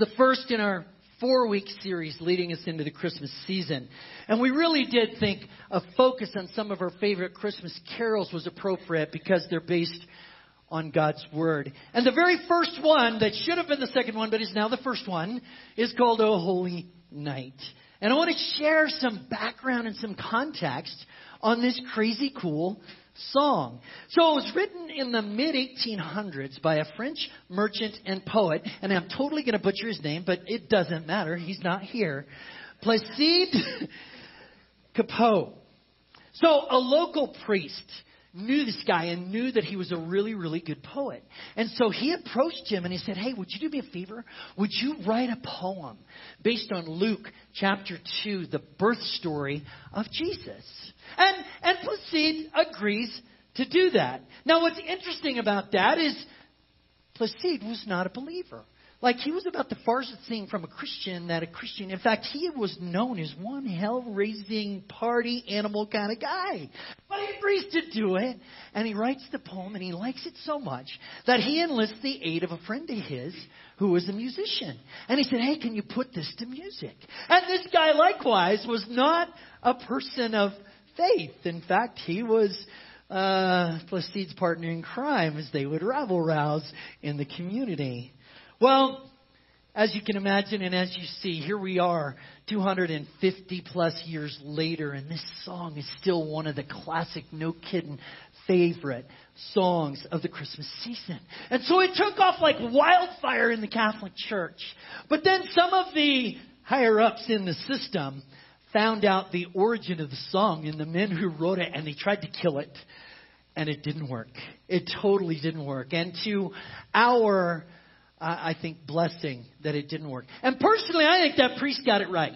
the first in our four week series leading us into the Christmas season. And we really did think a focus on some of our favorite Christmas carols was appropriate because they're based on God's Word. And the very first one, that should have been the second one, but is now the first one, is called O Holy Night. And I want to share some background and some context on this crazy cool song. So it was written in the mid 1800s by a French merchant and poet, and I'm totally going to butcher his name, but it doesn't matter. He's not here. Placide Cappeau. So a local priest knew this guy and knew that he was a really, really good poet. And so he approached him and he said, Hey, would you do me a favor? Would you write a poem based on Luke chapter 2, the birth story of Jesus? And, and Placide agrees to do that. Now, what's interesting about that is Placide was not a believer. Like he was about the farthest thing from a Christian that a Christian. In fact, he was known as one hell-raising party animal kind of guy. But he agrees to do it, and he writes the poem, and he likes it so much that he enlists the aid of a friend of his who was a musician. And he said, "Hey, can you put this to music?" And this guy, likewise, was not a person of faith. In fact, he was uh, Placide's partner in crime, as they would rabble rouse in the community. Well, as you can imagine, and as you see, here we are, 250 plus years later, and this song is still one of the classic, no kidding, favorite songs of the Christmas season. And so it took off like wildfire in the Catholic Church. But then some of the higher ups in the system found out the origin of the song and the men who wrote it, and they tried to kill it. And it didn't work. It totally didn't work. And to our uh, I think, blessing that it didn't work. And personally, I think that priest got it right.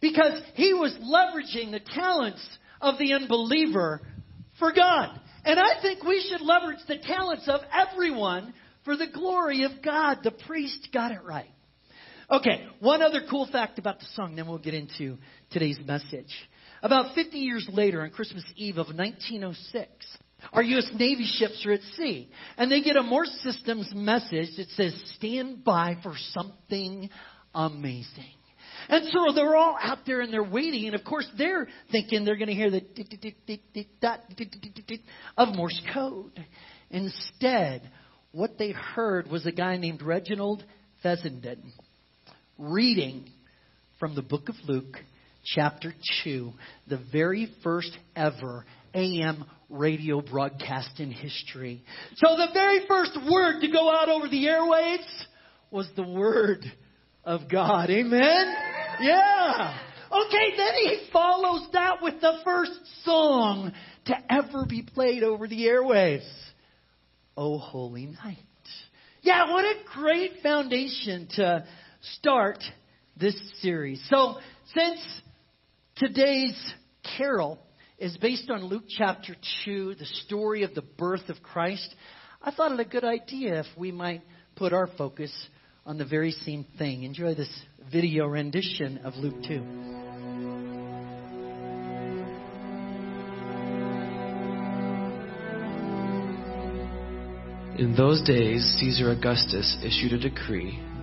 Because he was leveraging the talents of the unbeliever for God. And I think we should leverage the talents of everyone for the glory of God. The priest got it right. Okay, one other cool fact about the song, then we'll get into today's message. About 50 years later, on Christmas Eve of 1906, our U.S. Navy ships are at sea. And they get a Morse Systems message that says, stand by for something amazing. And so they're all out there and they're waiting. And of course, they're thinking they're going to hear the of Morse code. Instead, what they heard was a guy named Reginald Fessenden reading from the book of Luke, chapter 2, the very first ever AM radio broadcast in history. So the very first word to go out over the airwaves was the Word of God. Amen? Yeah. Okay, then he follows that with the first song to ever be played over the airwaves. Oh, Holy Night. Yeah, what a great foundation to start this series. So, since today's carol is based on Luke chapter 2, the story of the birth of Christ, I thought it a good idea if we might put our focus on the very same thing. Enjoy this video rendition of Luke 2. In those days, Caesar Augustus issued a decree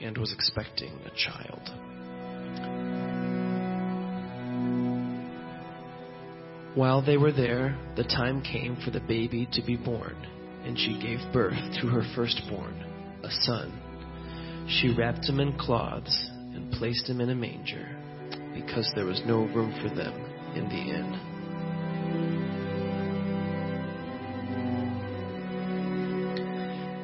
and was expecting a child. While they were there, the time came for the baby to be born, and she gave birth to her firstborn, a son. She wrapped him in cloths and placed him in a manger, because there was no room for them in the inn.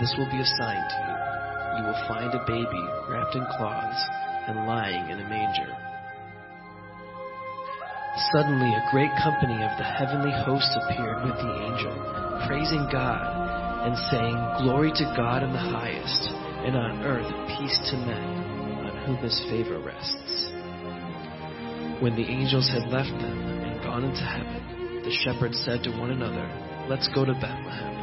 This will be a sign to you. You will find a baby wrapped in cloths and lying in a manger. Suddenly, a great company of the heavenly hosts appeared with the angel, praising God and saying, Glory to God in the highest, and on earth peace to men on whom his favor rests. When the angels had left them and gone into heaven, the shepherds said to one another, Let's go to Bethlehem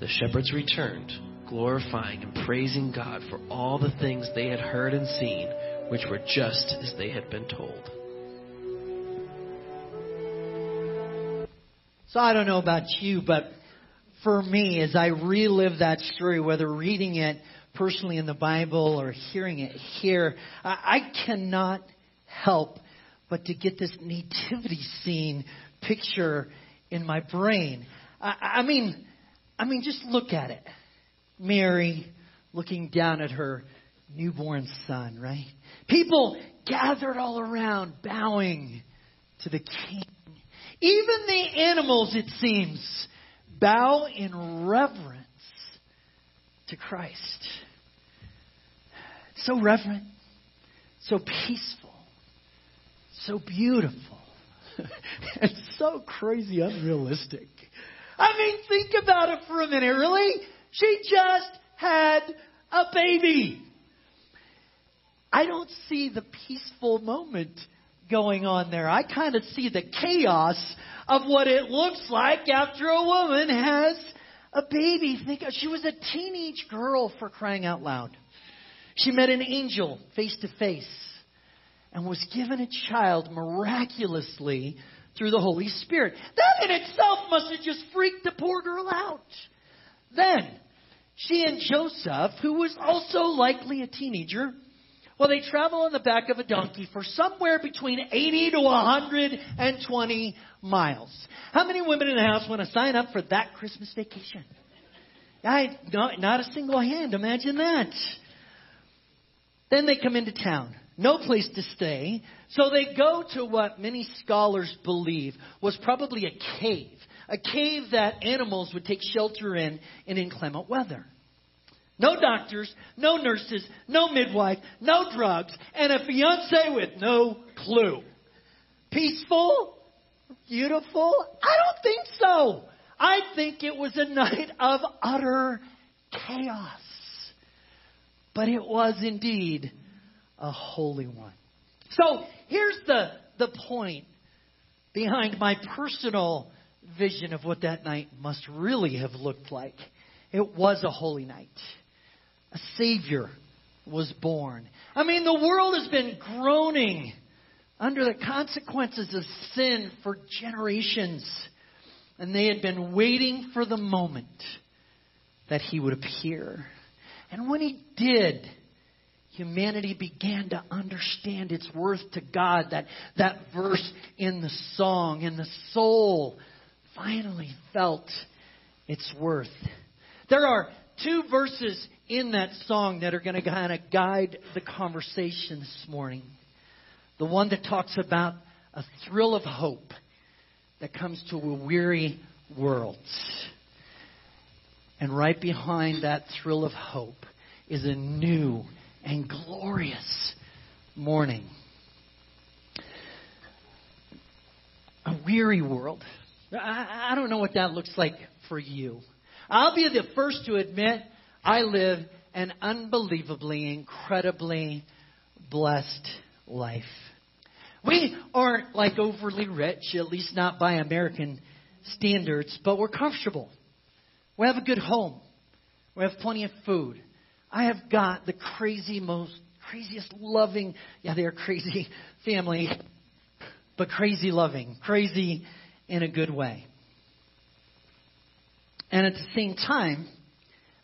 The shepherds returned, glorifying and praising God for all the things they had heard and seen, which were just as they had been told. So I don't know about you, but for me, as I relive that story, whether reading it personally in the Bible or hearing it here, I cannot help but to get this nativity scene picture in my brain. I, I mean, I mean, just look at it. Mary looking down at her newborn son, right? People gathered all around, bowing to the king. Even the animals, it seems, bow in reverence to Christ. So reverent, so peaceful, so beautiful, and so crazy unrealistic. I mean, think about it for a minute, really? She just had a baby. I don't see the peaceful moment going on there. I kind of see the chaos of what it looks like after a woman has a baby. Think she was a teenage girl for crying out loud. She met an angel face to face and was given a child miraculously through the Holy Spirit. That in itself must have just freaked the poor girl out. Then, she and Joseph, who was also likely a teenager, well, they travel on the back of a donkey for somewhere between 80 to 120 miles. How many women in the house want to sign up for that Christmas vacation? I, not, not a single hand. Imagine that. Then they come into town. No place to stay. So they go to what many scholars believe was probably a cave. A cave that animals would take shelter in in inclement weather. No doctors, no nurses, no midwife, no drugs, and a fiance with no clue. Peaceful? Beautiful? I don't think so. I think it was a night of utter chaos. But it was indeed a holy one. So here's the, the point behind my personal vision of what that night must really have looked like. It was a holy night a Savior was born. I mean, the world has been groaning under the consequences of sin for generations. And they had been waiting for the moment that he would appear. And when he did, humanity began to understand its worth to God. That, that verse in the song, and the soul finally felt its worth. There are two verses in that song that are going to kind of guide the conversation this morning. The one that talks about a thrill of hope that comes to a weary world. And right behind that thrill of hope is a new and glorious morning. A weary world. I, don't know what that looks like for you. I'll be the first to admit I live an unbelievably, incredibly blessed life. We aren't like overly rich, at least not by American standards, but we're comfortable. We have a good home. We have plenty of food. I have got the crazy most craziest loving, yeah, they are crazy family, but crazy loving, crazy in a good way. And at the same time,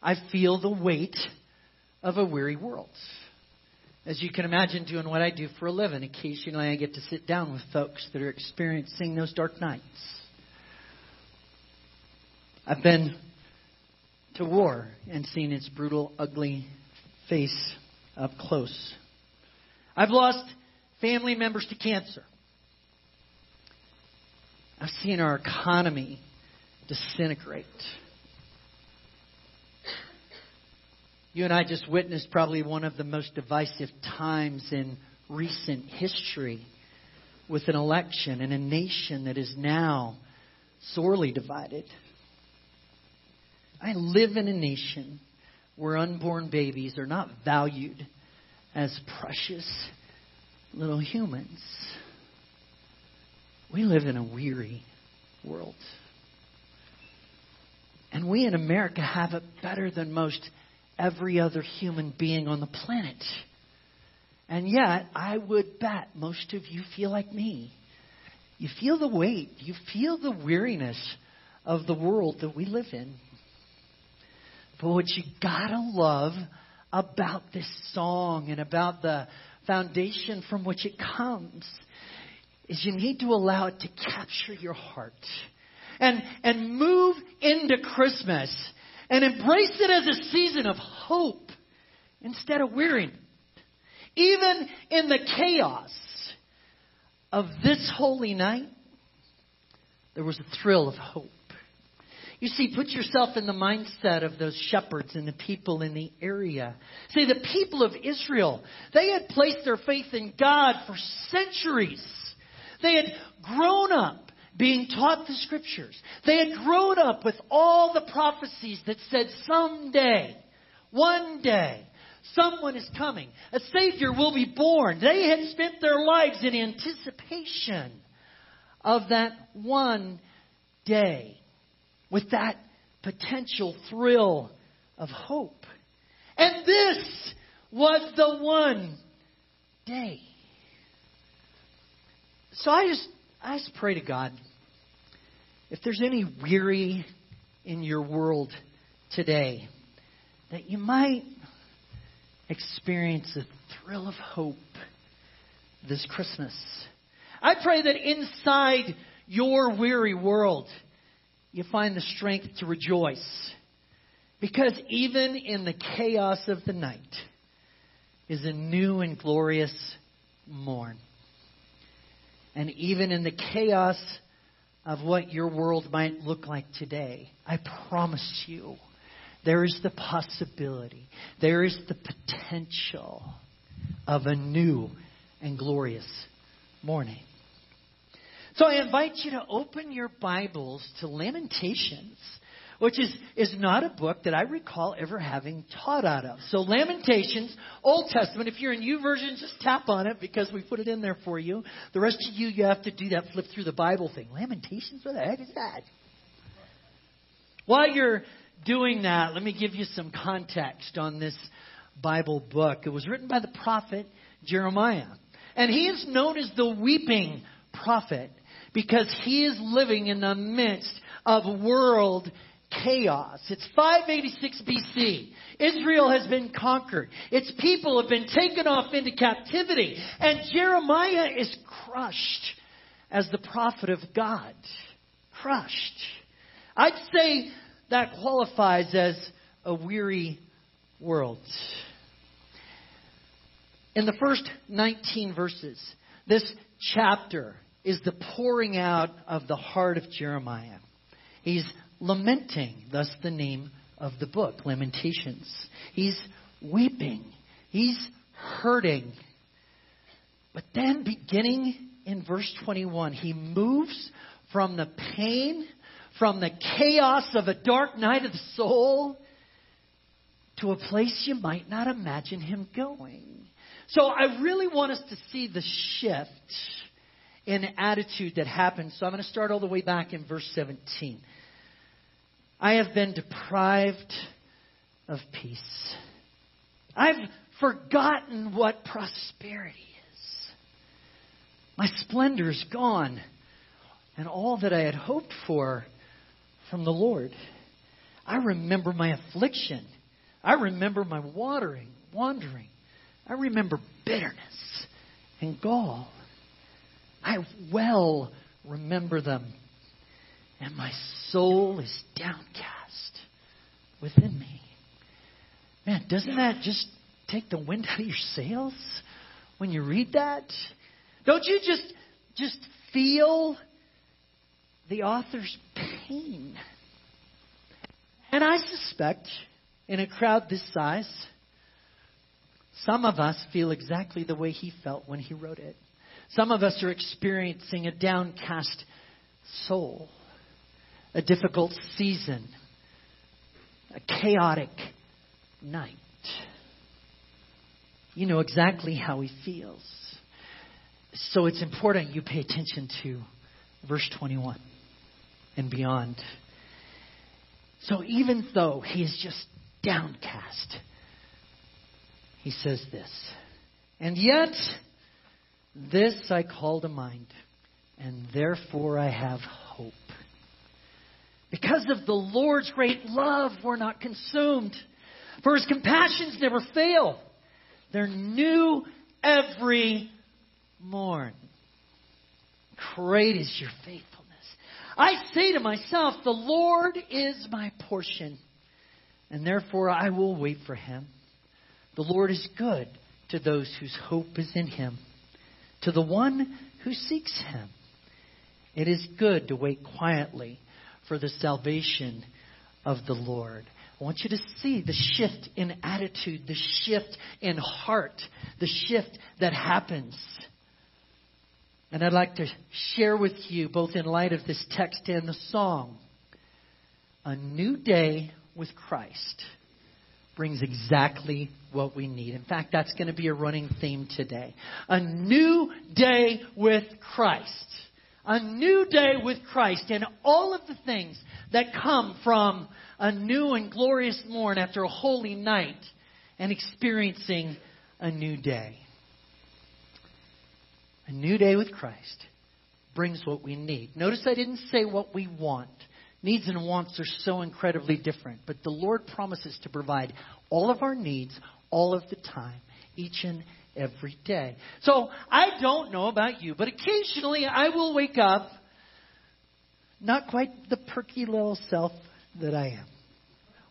I feel the weight of a weary world. As you can imagine, doing what I do for a living, occasionally I get to sit down with folks that are experiencing those dark nights. I've been to war and seen its brutal, ugly face up close. I've lost family members to cancer. I've seen our economy disintegrate. You and I just witnessed probably one of the most divisive times in recent history with an election and a nation that is now sorely divided. I live in a nation where unborn babies are not valued as precious little humans. We live in a weary world. And we in America have it better than most every other human being on the planet. And yet, I would bet most of you feel like me. You feel the weight, you feel the weariness of the world that we live in. But what you gotta love about this song and about the foundation from which it comes is you need to allow it to capture your heart and, and move into Christmas and embrace it as a season of hope instead of weariness. Even in the chaos of this holy night, there was a thrill of hope. You see, put yourself in the mindset of those shepherds and the people in the area. See, the people of Israel, they had placed their faith in God for centuries. They had grown up being taught the scriptures. They had grown up with all the prophecies that said someday, one day, someone is coming. A Savior will be born. They had spent their lives in anticipation of that one day with that potential thrill of hope. And this was the one day. So I just I just pray to God if there's any weary in your world today, that you might experience a thrill of hope this Christmas. I pray that inside your weary world, you find the strength to rejoice. Because even in the chaos of the night is a new and glorious morn. And even in the chaos of what your world might look like today, I promise you, there is the possibility, there is the potential of a new and glorious morning. So I invite you to open your Bibles to Lamentations which is, is not a book that I recall ever having taught out of. So Lamentations, Old Testament, if you're in version, just tap on it because we put it in there for you. The rest of you, you have to do that flip through the Bible thing. Lamentations, what the heck is that? While you're doing that, let me give you some context on this Bible book. It was written by the prophet Jeremiah. And he is known as the weeping prophet because he is living in the midst of world chaos. It's 586 BC. Israel has been conquered. Its people have been taken off into captivity. And Jeremiah is crushed as the prophet of God. Crushed. I'd say that qualifies as a weary world. In the first 19 verses, this chapter is the pouring out of the heart of Jeremiah. He's lamenting, thus the name of the book, Lamentations. He's weeping, he's hurting. But then, beginning in verse 21, he moves from the pain, from the chaos of a dark night of the soul, to a place you might not imagine him going. So I really want us to see the shift in attitude that happens. So I'm going to start all the way back in verse 17. I have been deprived of peace. I've forgotten what prosperity is. My splendor is gone, and all that I had hoped for from the Lord. I remember my affliction. I remember my watering, wandering. I remember bitterness and gall. I well remember them. And my soul is downcast within me. Man, doesn't that just take the wind out of your sails when you read that? Don't you just just feel the author's pain? And I suspect in a crowd this size, some of us feel exactly the way he felt when he wrote it. Some of us are experiencing a downcast soul, a difficult season, a chaotic night. You know exactly how he feels. So it's important you pay attention to verse 21 and beyond. So even though he is just downcast, he says this. And yet, this I call to mind, and therefore I have hope. Because of the Lord's great love, we're not consumed. For his compassions never fail. They're new every morn. Great is your faithfulness. I say to myself, The Lord is my portion, and therefore I will wait for him. The Lord is good to those whose hope is in him, to the one who seeks him. It is good to wait quietly for the salvation of the Lord. I want you to see the shift in attitude, the shift in heart, the shift that happens. And I'd like to share with you, both in light of this text and the song, a new day with Christ brings exactly what we need. In fact, that's going to be a running theme today. A new day with Christ. A new day with Christ and all of the things that come from a new and glorious morn after a holy night and experiencing a new day. A new day with Christ brings what we need. Notice I didn't say what we want. Needs and wants are so incredibly different, but the Lord promises to provide all of our needs all of the time, each and every day. So I don't know about you, but occasionally I will wake up not quite the perky little self that I am.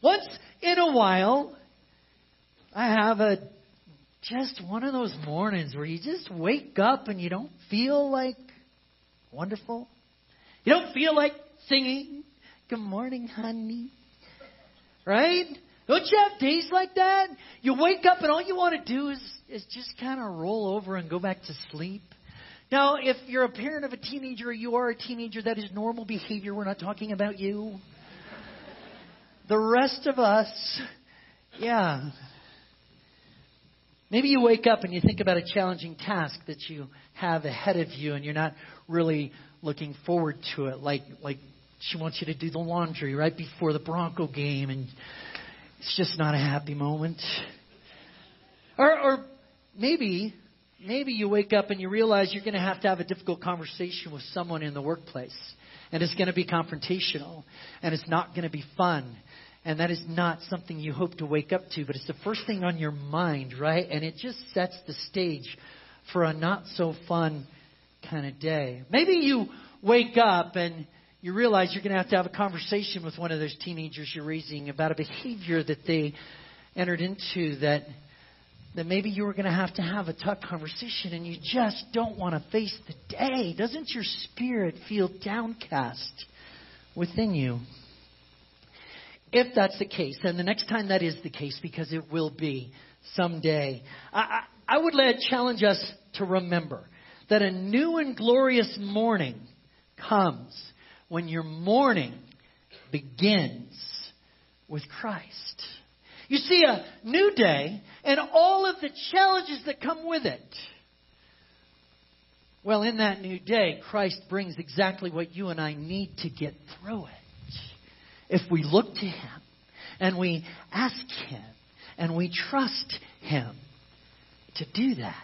Once in a while, I have a just one of those mornings where you just wake up and you don't feel like wonderful. You don't feel like singing, Good morning, honey. Right? Don't you have days like that? You wake up and all you want to do is, is just kind of roll over and go back to sleep. Now, if you're a parent of a teenager or you are a teenager, that is normal behavior. We're not talking about you. The rest of us, yeah, Maybe you wake up and you think about a challenging task that you have ahead of you and you're not really looking forward to it. Like, like she wants you to do the laundry right before the Bronco game and it's just not a happy moment. Or, or maybe, maybe you wake up and you realize you're going to have to have a difficult conversation with someone in the workplace. And it's going to be confrontational. And it's not going to be fun. And that is not something you hope to wake up to, but it's the first thing on your mind, right? And it just sets the stage for a not so fun kind of day. Maybe you wake up and you realize you're going to have to have a conversation with one of those teenagers you're raising about a behavior that they entered into that that maybe you were going to have to have a tough conversation and you just don't want to face the day. Doesn't your spirit feel downcast within you? If that's the case, and the next time that is the case, because it will be someday, I, I, I would challenge us to remember that a new and glorious morning comes when your morning begins with Christ. You see, a new day and all of the challenges that come with it. Well, in that new day, Christ brings exactly what you and I need to get through it if we look to Him and we ask Him and we trust Him. to do that.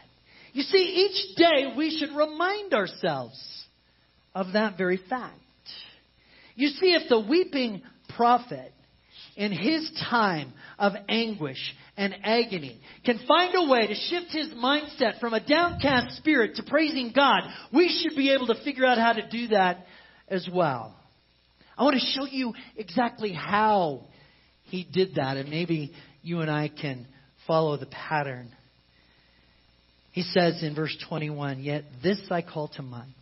You see, each day we should remind ourselves of that very fact. You see, if the weeping prophet in his time of anguish and agony can find a way to shift his mindset from a downcast spirit to praising God, we should be able to figure out how to do that as well. I want to show you exactly how he did that, and maybe you and I can follow the pattern. He says in verse 21 Yet this I call to mind.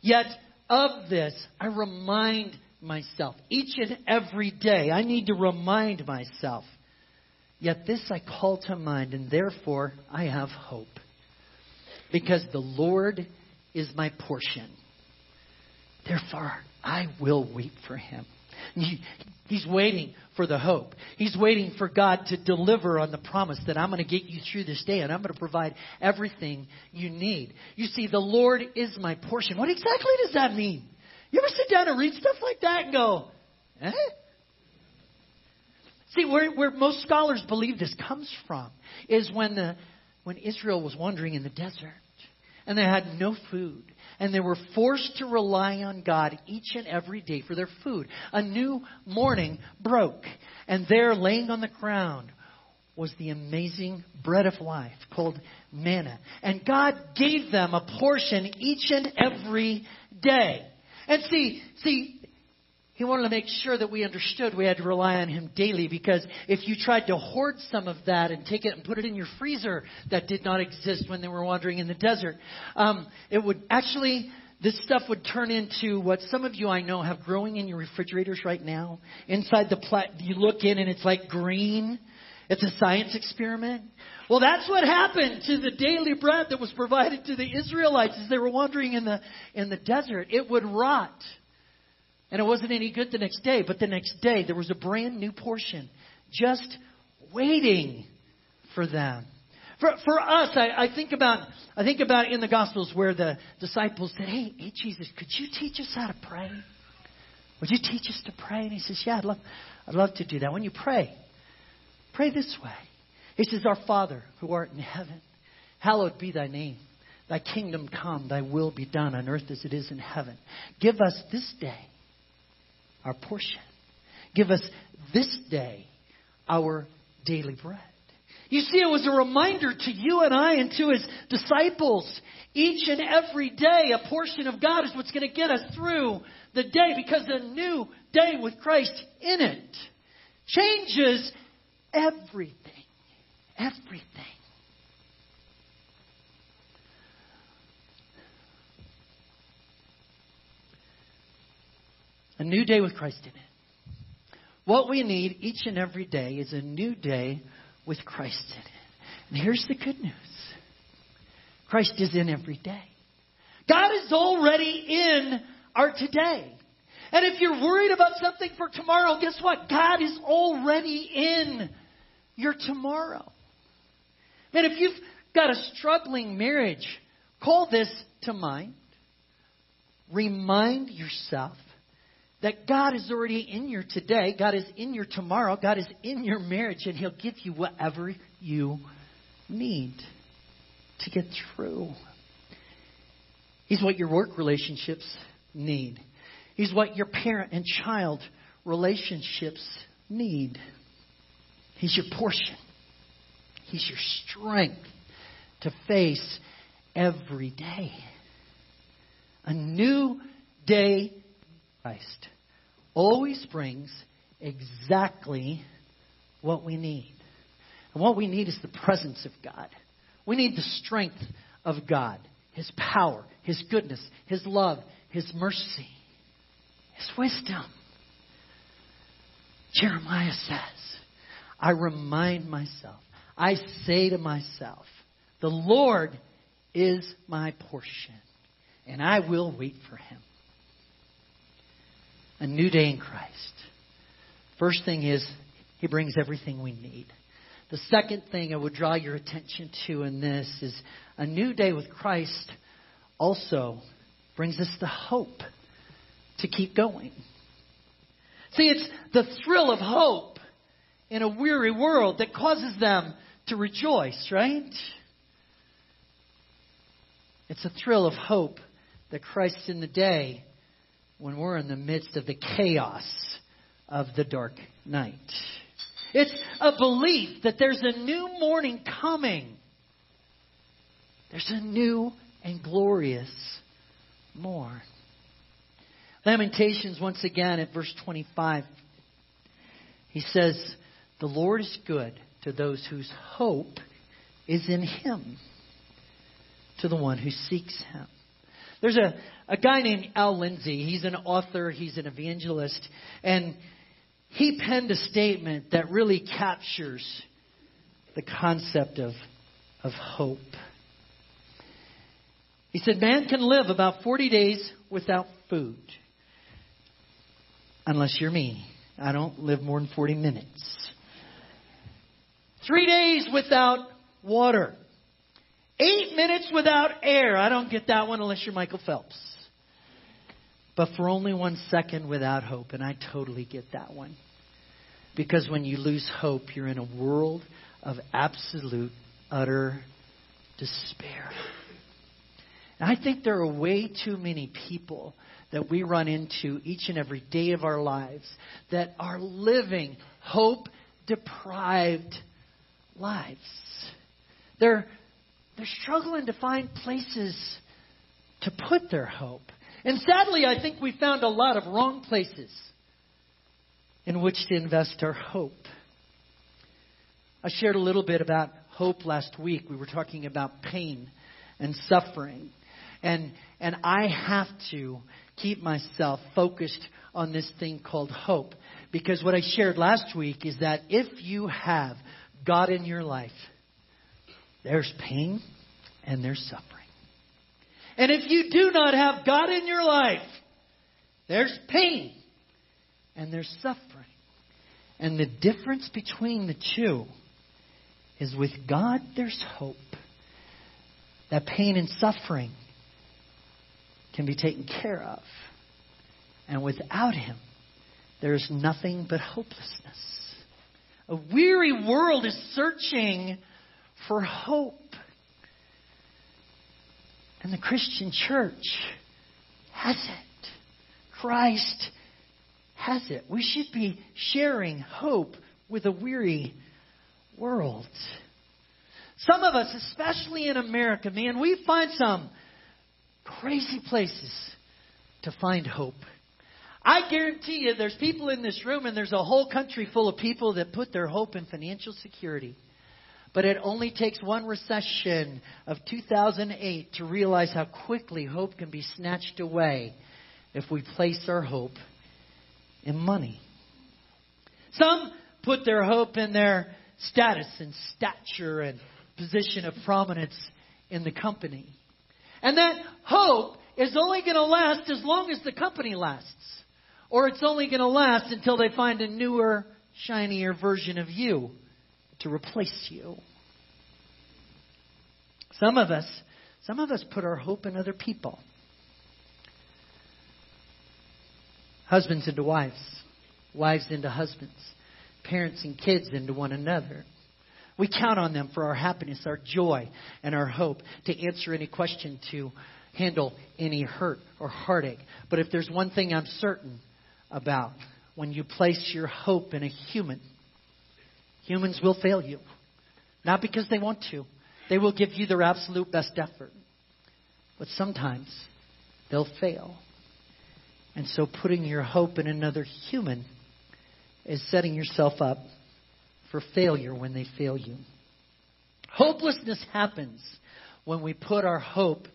Yet of this I remind myself each and every day. I need to remind myself. Yet this I call to mind, and therefore I have hope. Because the Lord is my portion. Therefore I will wait for him. He's waiting for the hope. He's waiting for God to deliver on the promise that I'm going to get you through this day and I'm going to provide everything you need. You see, the Lord is my portion. What exactly does that mean? You ever sit down and read stuff like that and go, eh? See, where, where most scholars believe this comes from is when, the, when Israel was wandering in the desert and they had no food and they were forced to rely on God each and every day for their food. A new morning broke, and there, laying on the ground, was the amazing bread of life called manna. And God gave them a portion each and every day. And see, see, he wanted to make sure that we understood we had to rely on him daily because if you tried to hoard some of that and take it and put it in your freezer that did not exist when they were wandering in the desert, um, it would actually, this stuff would turn into what some of you I know have growing in your refrigerators right now. Inside the plat, you look in and it's like green. It's a science experiment. Well, that's what happened to the daily bread that was provided to the Israelites as they were wandering in the, in the desert. It would rot. And it wasn't any good the next day, but the next day there was a brand new portion just waiting for them. For, for us, I, I think about I think about in the Gospels where the disciples said, "Hey, hey, Jesus, could you teach us how to pray? Would you teach us to pray?" And he says, "Yeah, I'd love, I'd love to do that. When you pray, pray this way." He says, "Our Father who art in heaven, hallowed be thy name. Thy kingdom come. Thy will be done on earth as it is in heaven. Give us this day our portion. Give us this day our daily bread. You see, it was a reminder to you and I and to his disciples. Each and every day, a portion of God is what's going to get us through the day because a new day with Christ in it changes everything. Everything. A new day with Christ in it. What we need each and every day is a new day with Christ in it. And here's the good news Christ is in every day. God is already in our today. And if you're worried about something for tomorrow, guess what? God is already in your tomorrow. Man, if you've got a struggling marriage, call this to mind. Remind yourself that God is already in your today, God is in your tomorrow, God is in your marriage, and He'll give you whatever you need to get through. He's what your work relationships need. He's what your parent and child relationships need. He's your portion. He's your strength to face every day. A new day Christ always brings exactly what we need. And what we need is the presence of God. We need the strength of God, His power, His goodness, His love, His mercy, His wisdom. Jeremiah says, I remind myself, I say to myself, the Lord is my portion, and I will wait for Him a new day in Christ. First thing is, He brings everything we need. The second thing I would draw your attention to in this is a new day with Christ also brings us the hope to keep going. See, it's the thrill of hope in a weary world that causes them to rejoice, right? It's a thrill of hope that Christ's in the day when we're in the midst of the chaos of the dark night. It's a belief that there's a new morning coming. There's a new and glorious morn. Lamentations, once again, at verse 25, he says, The Lord is good to those whose hope is in him, to the one who seeks him. There's a, a guy named Hal Lindsey. He's an author, he's an evangelist, and he penned a statement that really captures the concept of, of hope. He said, Man can live about 40 days without food. Unless you're me. I don't live more than 40 minutes. Three days without water. Eight minutes without air. I don't get that one unless you're Michael Phelps. But for only one second without hope, and I totally get that one. Because when you lose hope, you're in a world of absolute, utter despair. And I think there are way too many people that we run into each and every day of our lives that are living hope deprived lives. They're, they're struggling to find places to put their hope. And sadly, I think we found a lot of wrong places in which to invest our hope. I shared a little bit about hope last week. We were talking about pain and suffering. And, and I have to keep myself focused on this thing called hope. Because what I shared last week is that if you have God in your life, there's pain and there's suffering. And if you do not have God in your life, there's pain and there's suffering. And the difference between the two is with God, there's hope. That pain and suffering can be taken care of. And without Him, there is nothing but hopelessness. A weary world is searching for hope. And the Christian church has it. Christ has it. We should be sharing hope with a weary world. Some of us, especially in America, man, we find some crazy places to find hope. I guarantee you there's people in this room and there's a whole country full of people that put their hope in financial security. But it only takes one recession of 2008 to realize how quickly hope can be snatched away if we place our hope in money. Some put their hope in their status and stature and position of prominence in the company. And that hope is only going to last as long as the company lasts. Or it's only going to last until they find a newer, shinier version of you to replace you. Some of us, some of us put our hope in other people. Husbands into wives, wives into husbands, parents and kids into one another. We count on them for our happiness, our joy, and our hope to answer any question, to handle any hurt or heartache. But if there's one thing I'm certain about, when you place your hope in a human, humans will fail you. Not because they want to, they will give you their absolute best effort. But sometimes they'll fail. And so putting your hope in another human is setting yourself up for failure when they fail you. Hopelessness happens when we put our hope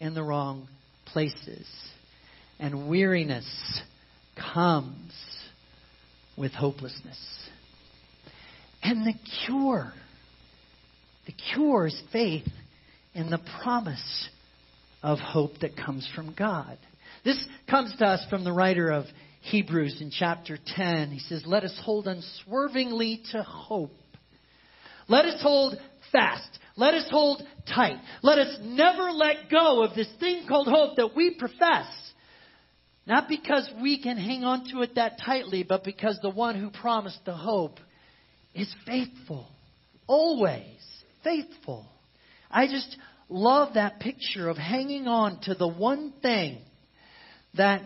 in the wrong places. And weariness comes with hopelessness. And the cure, the cure is faith in the promise of hope that comes from God. This comes to us from the writer of Hebrews in chapter 10. He says, Let us hold unswervingly to hope. Let us hold fast. Let us hold tight. Let us never let go of this thing called hope that we profess. Not because we can hang on to it that tightly, but because the one who promised the hope is faithful. Always faithful. I just love that picture of hanging on to the one thing that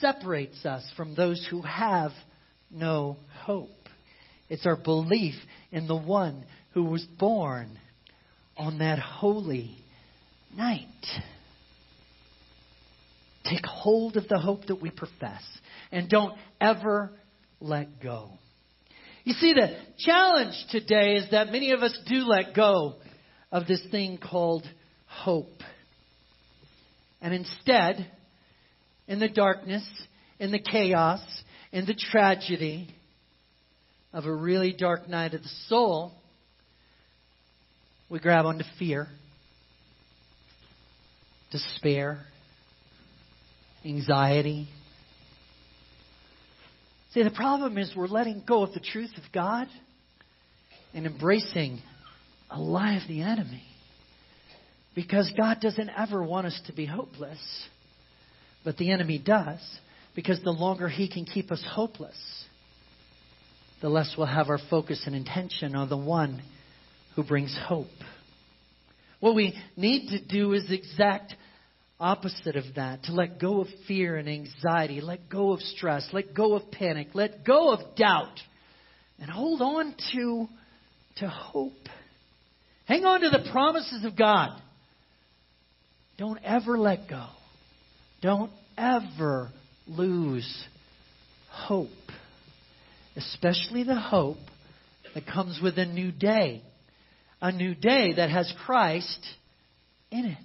separates us from those who have no hope. It's our belief in the one who was born on that holy night. Take hold of the hope that we profess and don't ever let go. You see, the challenge today is that many of us do let go of this thing called hope. And instead, in the darkness, in the chaos, in the tragedy of a really dark night of the soul, we grab onto fear, despair, anxiety. See, the problem is we're letting go of the truth of God and embracing a lie of the enemy. Because God doesn't ever want us to be hopeless. But the enemy does. Because the longer he can keep us hopeless, the less we'll have our focus and intention on the one who brings hope. What we need to do is exact opposite of that to let go of fear and anxiety, let go of stress, let go of panic, let go of doubt, and hold on to, to hope. Hang on to the promises of God. Don't ever let go. Don't ever lose hope, especially the hope that comes with a new day a new day that has Christ in it.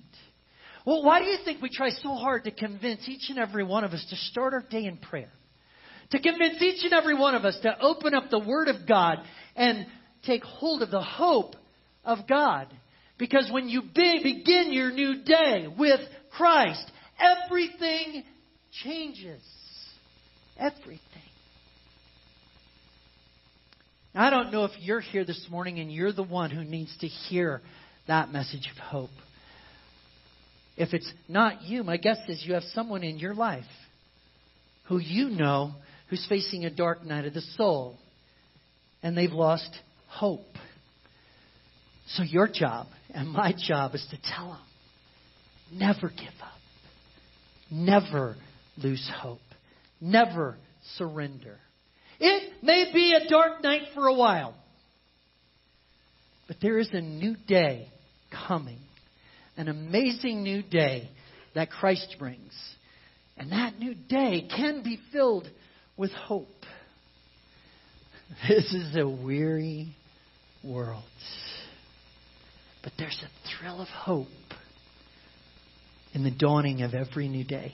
Well, why do you think we try so hard to convince each and every one of us to start our day in prayer? To convince each and every one of us to open up the Word of God and take hold of the hope of God. Because when you be, begin your new day with Christ, everything changes. Everything. I don't know if you're here this morning and you're the one who needs to hear that message of hope. If it's not you, my guess is you have someone in your life who you know who's facing a dark night of the soul and they've lost hope. So your job and my job is to tell them never give up, never lose hope, never surrender. It may be a dark night for a while, but there is a new day coming, an amazing new day that Christ brings. And that new day can be filled with hope. This is a weary world. But there's a thrill of hope in the dawning of every new day.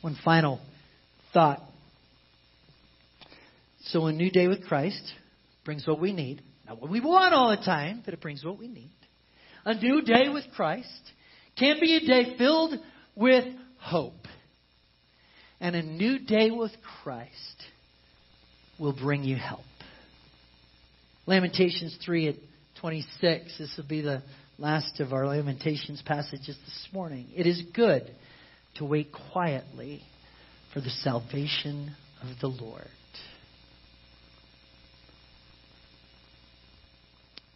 One final thought. So, a new day with Christ brings what we need. Not what we want all the time, but it brings what we need. A new day with Christ can be a day filled with hope. And a new day with Christ will bring you help. Lamentations 3 at 26. This will be the last of our Lamentations passages this morning. It is good to wait quietly for the salvation of the Lord.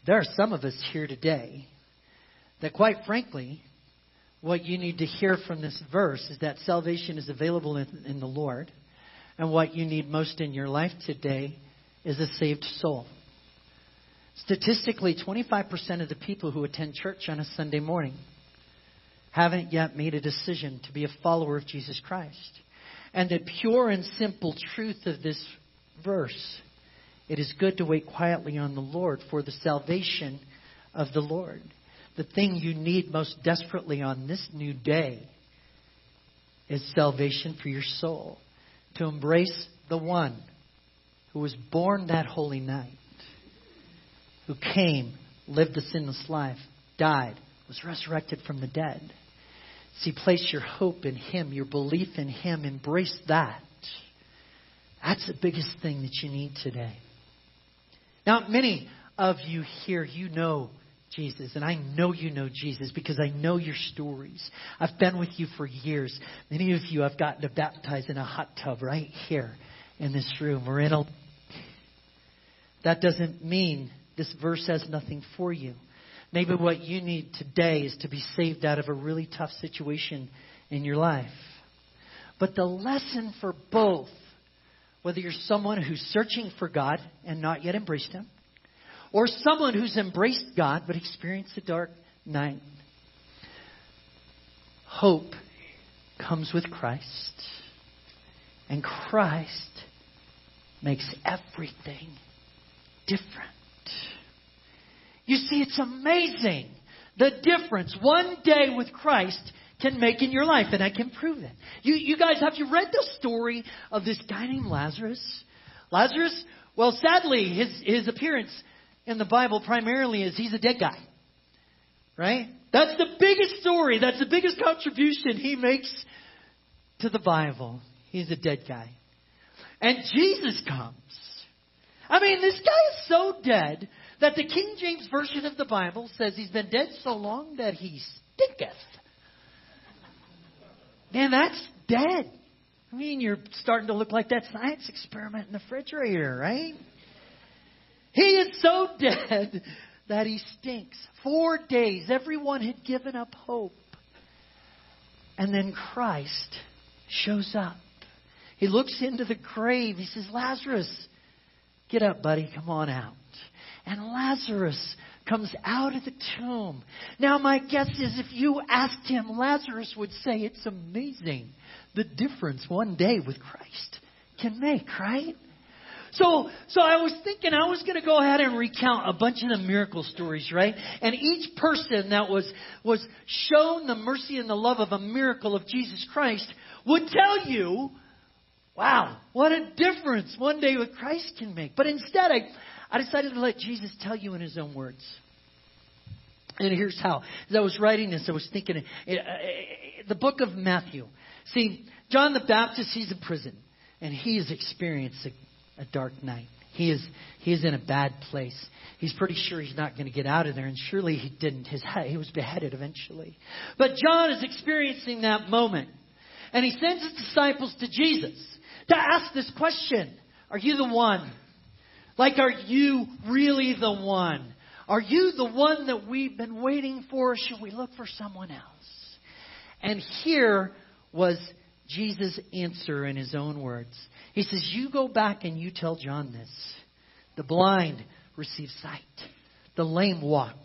There are some of us here today that, quite frankly, what you need to hear from this verse is that salvation is available in, in, the Lord. And what you need most in your life today is a saved soul. Statistically, 25% of the people who attend church on a Sunday morning haven't yet made a decision to be a follower of Jesus Christ. And the pure and simple truth of this verse it is good to wait quietly on the Lord for the salvation of the Lord. The thing you need most desperately on this new day is salvation for your soul. To embrace the one who was born that holy night, who came, lived a sinless life, died, was resurrected from the dead See, place your hope in Him, your belief in Him. Embrace that. That's the biggest thing that you need today. Now, many of you here, you know Jesus, and I know you know Jesus because I know your stories. I've been with you for years. Many of you I've gotten to baptize in a hot tub right here in this room or in a. That doesn't mean this verse has nothing for you. Maybe what you need today is to be saved out of a really tough situation in your life. But the lesson for both, whether you're someone who's searching for God and not yet embraced Him, or someone who's embraced God but experienced a dark night, hope comes with Christ. And Christ makes everything different. You see, it's amazing the difference one day with Christ can make in your life, and I can prove it. You, you guys, have you read the story of this guy named Lazarus? Lazarus, well, sadly, his, his appearance in the Bible primarily is he's a dead guy. Right? That's the biggest story. That's the biggest contribution he makes to the Bible. He's a dead guy. And Jesus comes. I mean, this guy is so dead that the King James Version of the Bible says he's been dead so long that he stinketh. Man, that's dead. I mean, you're starting to look like that science experiment in the refrigerator, right? He is so dead that he stinks. Four days, everyone had given up hope. And then Christ shows up. He looks into the grave. He says, Lazarus, get up, buddy. Come on out. And Lazarus comes out of the tomb. Now, my guess is if you asked him, Lazarus would say, It's amazing the difference one day with Christ can make, right? So, so I was thinking I was going to go ahead and recount a bunch of the miracle stories, right? And each person that was, was shown the mercy and the love of a miracle of Jesus Christ would tell you, wow, what a difference one day with Christ can make. But instead, I, I decided to let Jesus tell you in his own words. And here's how. As I was writing this, I was thinking, uh, uh, the book of Matthew. See, John the Baptist, he's in prison, and he has experienced a, a dark night. He is, he is in a bad place. He's pretty sure he's not going to get out of there, and surely he didn't. His, he was beheaded eventually. But John is experiencing that moment, and he sends his disciples to Jesus to ask this question Are you the one? Like, are you really the one? Are you the one that we've been waiting for, should we look for someone else? And here was Jesus' answer in his own words. He says, You go back and you tell John this. The blind receive sight, the lame walk,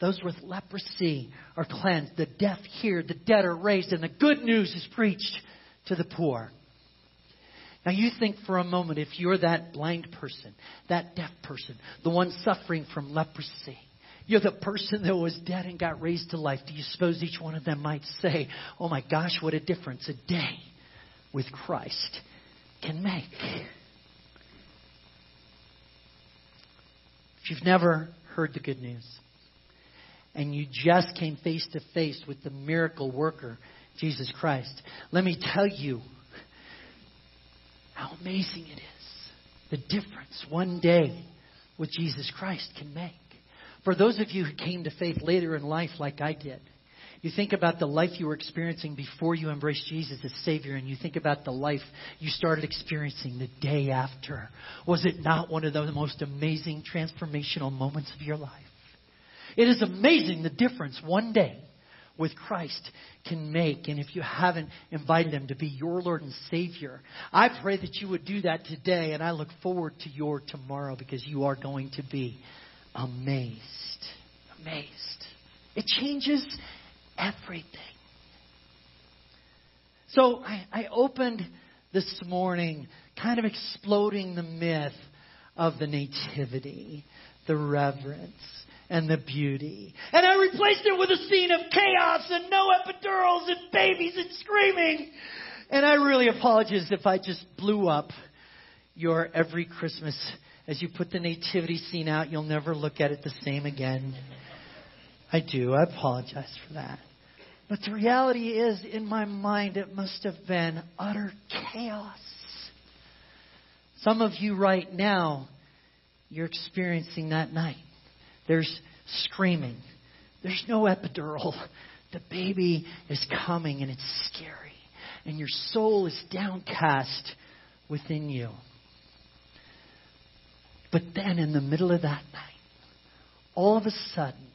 those with leprosy are cleansed, the deaf hear, the dead are raised, and the good news is preached to the poor. Now, you think for a moment if you're that blind person, that deaf person, the one suffering from leprosy, you're the person that was dead and got raised to life. Do you suppose each one of them might say, Oh my gosh, what a difference a day with Christ can make? If you've never heard the good news and you just came face to face with the miracle worker, Jesus Christ, let me tell you how amazing it is. The difference one day with Jesus Christ can make. For those of you who came to faith later in life, like I did, you think about the life you were experiencing before you embraced Jesus as Savior, and you think about the life you started experiencing the day after. Was it not one of the most amazing transformational moments of your life? It is amazing the difference one day with Christ can make. And if you haven't invited Him to be your Lord and Savior, I pray that you would do that today. And I look forward to your tomorrow because you are going to be amazed. Amazed. It changes everything. So I, I opened this morning kind of exploding the myth of the nativity, the reverence and the beauty. And I replaced it with a scene of chaos and no epidurals and babies and screaming. And I really apologize if I just blew up your every Christmas. As you put the nativity scene out, you'll never look at it the same again. I do. I apologize for that. But the reality is, in my mind, it must have been utter chaos. Some of you right now, you're experiencing that night. There's screaming. There's no epidural. The baby is coming and it's scary. And your soul is downcast within you. But then, in the middle of that night, all of a sudden,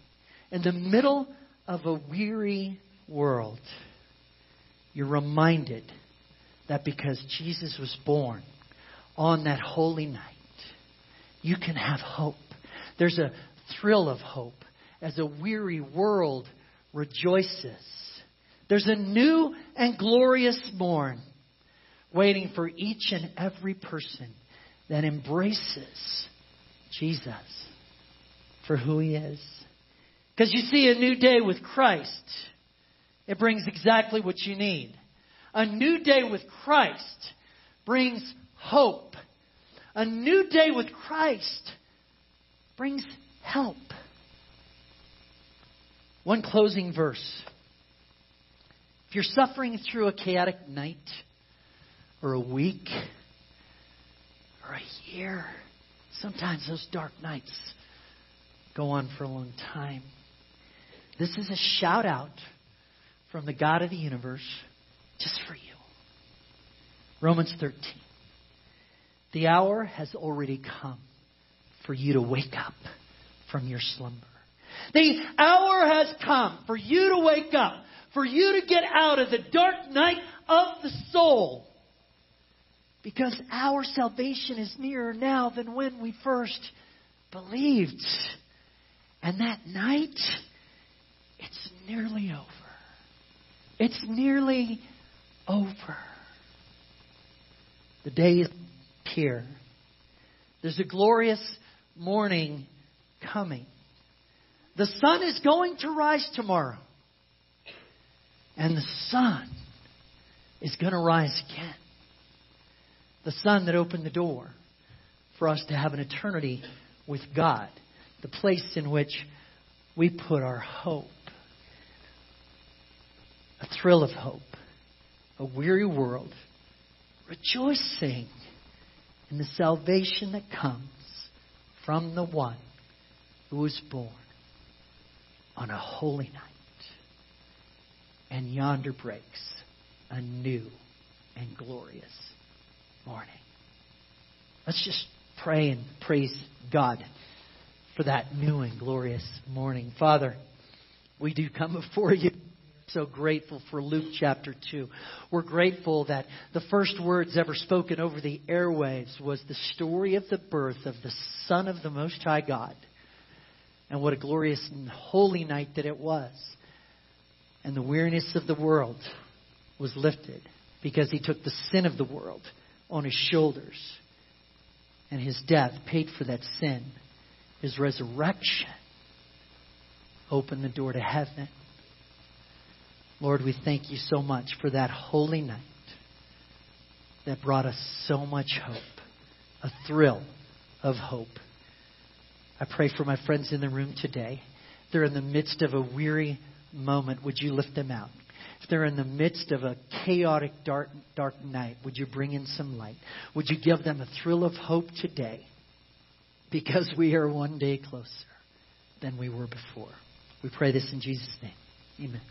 in the middle of a weary world, you're reminded that because Jesus was born on that holy night, you can have hope. There's a thrill of hope as a weary world rejoices. There's a new and glorious morn waiting for each and every person that embraces Jesus for who he is. Because you see, a new day with Christ, it brings exactly what you need. A new day with Christ brings hope. A new day with Christ brings help. One closing verse. If you're suffering through a chaotic night, or a week, or a year, sometimes those dark nights go on for a long time. This is a shout out from the God of the universe just for you. Romans 13. The hour has already come for you to wake up from your slumber. The hour has come for you to wake up, for you to get out of the dark night of the soul. Because our salvation is nearer now than when we first believed. And that night, it's nearly over. It's nearly over. The day is here. There's a glorious morning coming. The sun is going to rise tomorrow. And the sun is going to rise again. The sun that opened the door for us to have an eternity with God, the place in which we put our hope. A thrill of hope, a weary world, rejoicing in the salvation that comes from the one was born on a holy night. And yonder breaks a new and glorious morning. Let's just pray and praise God for that new and glorious morning. Father, we do come before you so grateful for Luke chapter 2. We're grateful that the first words ever spoken over the airwaves was the story of the birth of the Son of the Most High God. And what a glorious and holy night that it was. And the weariness of the world was lifted because he took the sin of the world on his shoulders. And his death paid for that sin. His resurrection opened the door to heaven. Lord, we thank you so much for that holy night that brought us so much hope, a thrill of hope. I pray for my friends in the room today. They're in the midst of a weary moment. Would you lift them out? If they're in the midst of a chaotic, dark, dark night, would you bring in some light? Would you give them a thrill of hope today? Because we are one day closer than we were before. We pray this in Jesus' name. Amen.